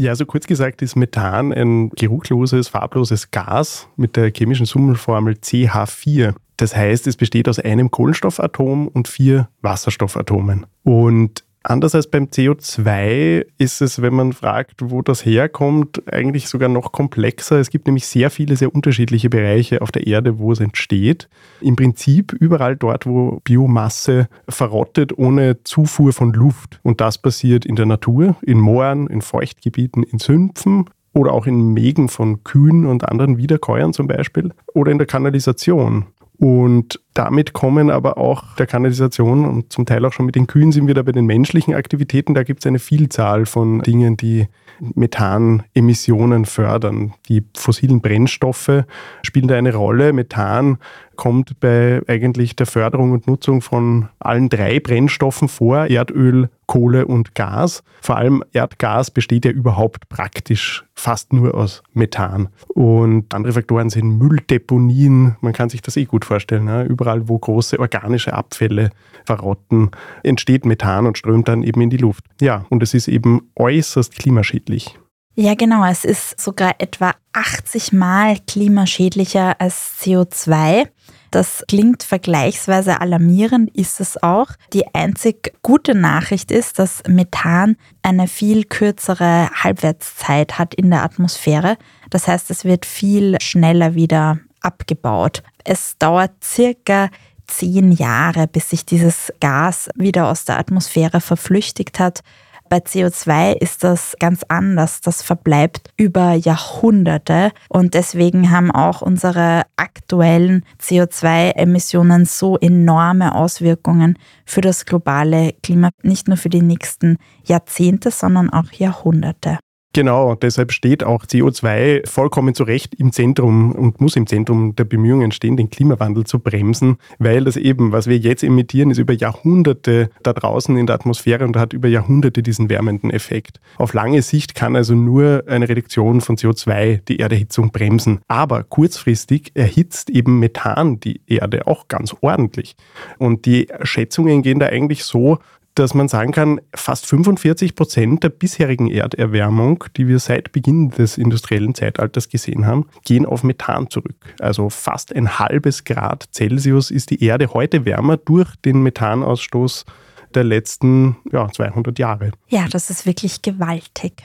Ja, also kurz gesagt ist Methan ein geruchloses, farbloses Gas mit der chemischen Summenformel CH4. Das heißt, es besteht aus einem Kohlenstoffatom und vier Wasserstoffatomen. Und Anders als beim CO2 ist es, wenn man fragt, wo das herkommt, eigentlich sogar noch komplexer. Es gibt nämlich sehr viele, sehr unterschiedliche Bereiche auf der Erde, wo es entsteht. Im Prinzip überall dort, wo Biomasse verrottet ohne Zufuhr von Luft. Und das passiert in der Natur, in Mooren, in Feuchtgebieten, in Sümpfen oder auch in Mägen von Kühen und anderen Wiederkäuern zum Beispiel oder in der Kanalisation. Und damit kommen aber auch der Kanalisation und zum Teil auch schon mit den Kühen sind wir da bei den menschlichen Aktivitäten. Da gibt es eine Vielzahl von Dingen, die Methanemissionen fördern. Die fossilen Brennstoffe spielen da eine Rolle. Methan kommt bei eigentlich der Förderung und Nutzung von allen drei Brennstoffen vor, Erdöl, Kohle und Gas. Vor allem Erdgas besteht ja überhaupt praktisch fast nur aus Methan. Und andere Faktoren sind Mülldeponien. Man kann sich das eh gut vorstellen. Ne? Überall, wo große organische Abfälle verrotten, entsteht Methan und strömt dann eben in die Luft. Ja, und es ist eben äußerst klimaschädlich. Ja, genau. Es ist sogar etwa 80 Mal klimaschädlicher als CO2. Das klingt vergleichsweise alarmierend, ist es auch. Die einzig gute Nachricht ist, dass Methan eine viel kürzere Halbwertszeit hat in der Atmosphäre. Das heißt, es wird viel schneller wieder abgebaut. Es dauert circa zehn Jahre, bis sich dieses Gas wieder aus der Atmosphäre verflüchtigt hat. Bei CO2 ist das ganz anders. Das verbleibt über Jahrhunderte und deswegen haben auch unsere aktuellen CO2-Emissionen so enorme Auswirkungen für das globale Klima, nicht nur für die nächsten Jahrzehnte, sondern auch Jahrhunderte. Genau, deshalb steht auch CO2 vollkommen zu Recht im Zentrum und muss im Zentrum der Bemühungen stehen, den Klimawandel zu bremsen, weil das eben, was wir jetzt emittieren, ist über Jahrhunderte da draußen in der Atmosphäre und hat über Jahrhunderte diesen wärmenden Effekt. Auf lange Sicht kann also nur eine Reduktion von CO2 die Erderhitzung bremsen. Aber kurzfristig erhitzt eben Methan die Erde auch ganz ordentlich. Und die Schätzungen gehen da eigentlich so, dass man sagen kann, fast 45 Prozent der bisherigen Erderwärmung, die wir seit Beginn des industriellen Zeitalters gesehen haben, gehen auf Methan zurück. Also fast ein halbes Grad Celsius ist die Erde heute wärmer durch den Methanausstoß der letzten ja, 200 Jahre. Ja, das ist wirklich gewaltig.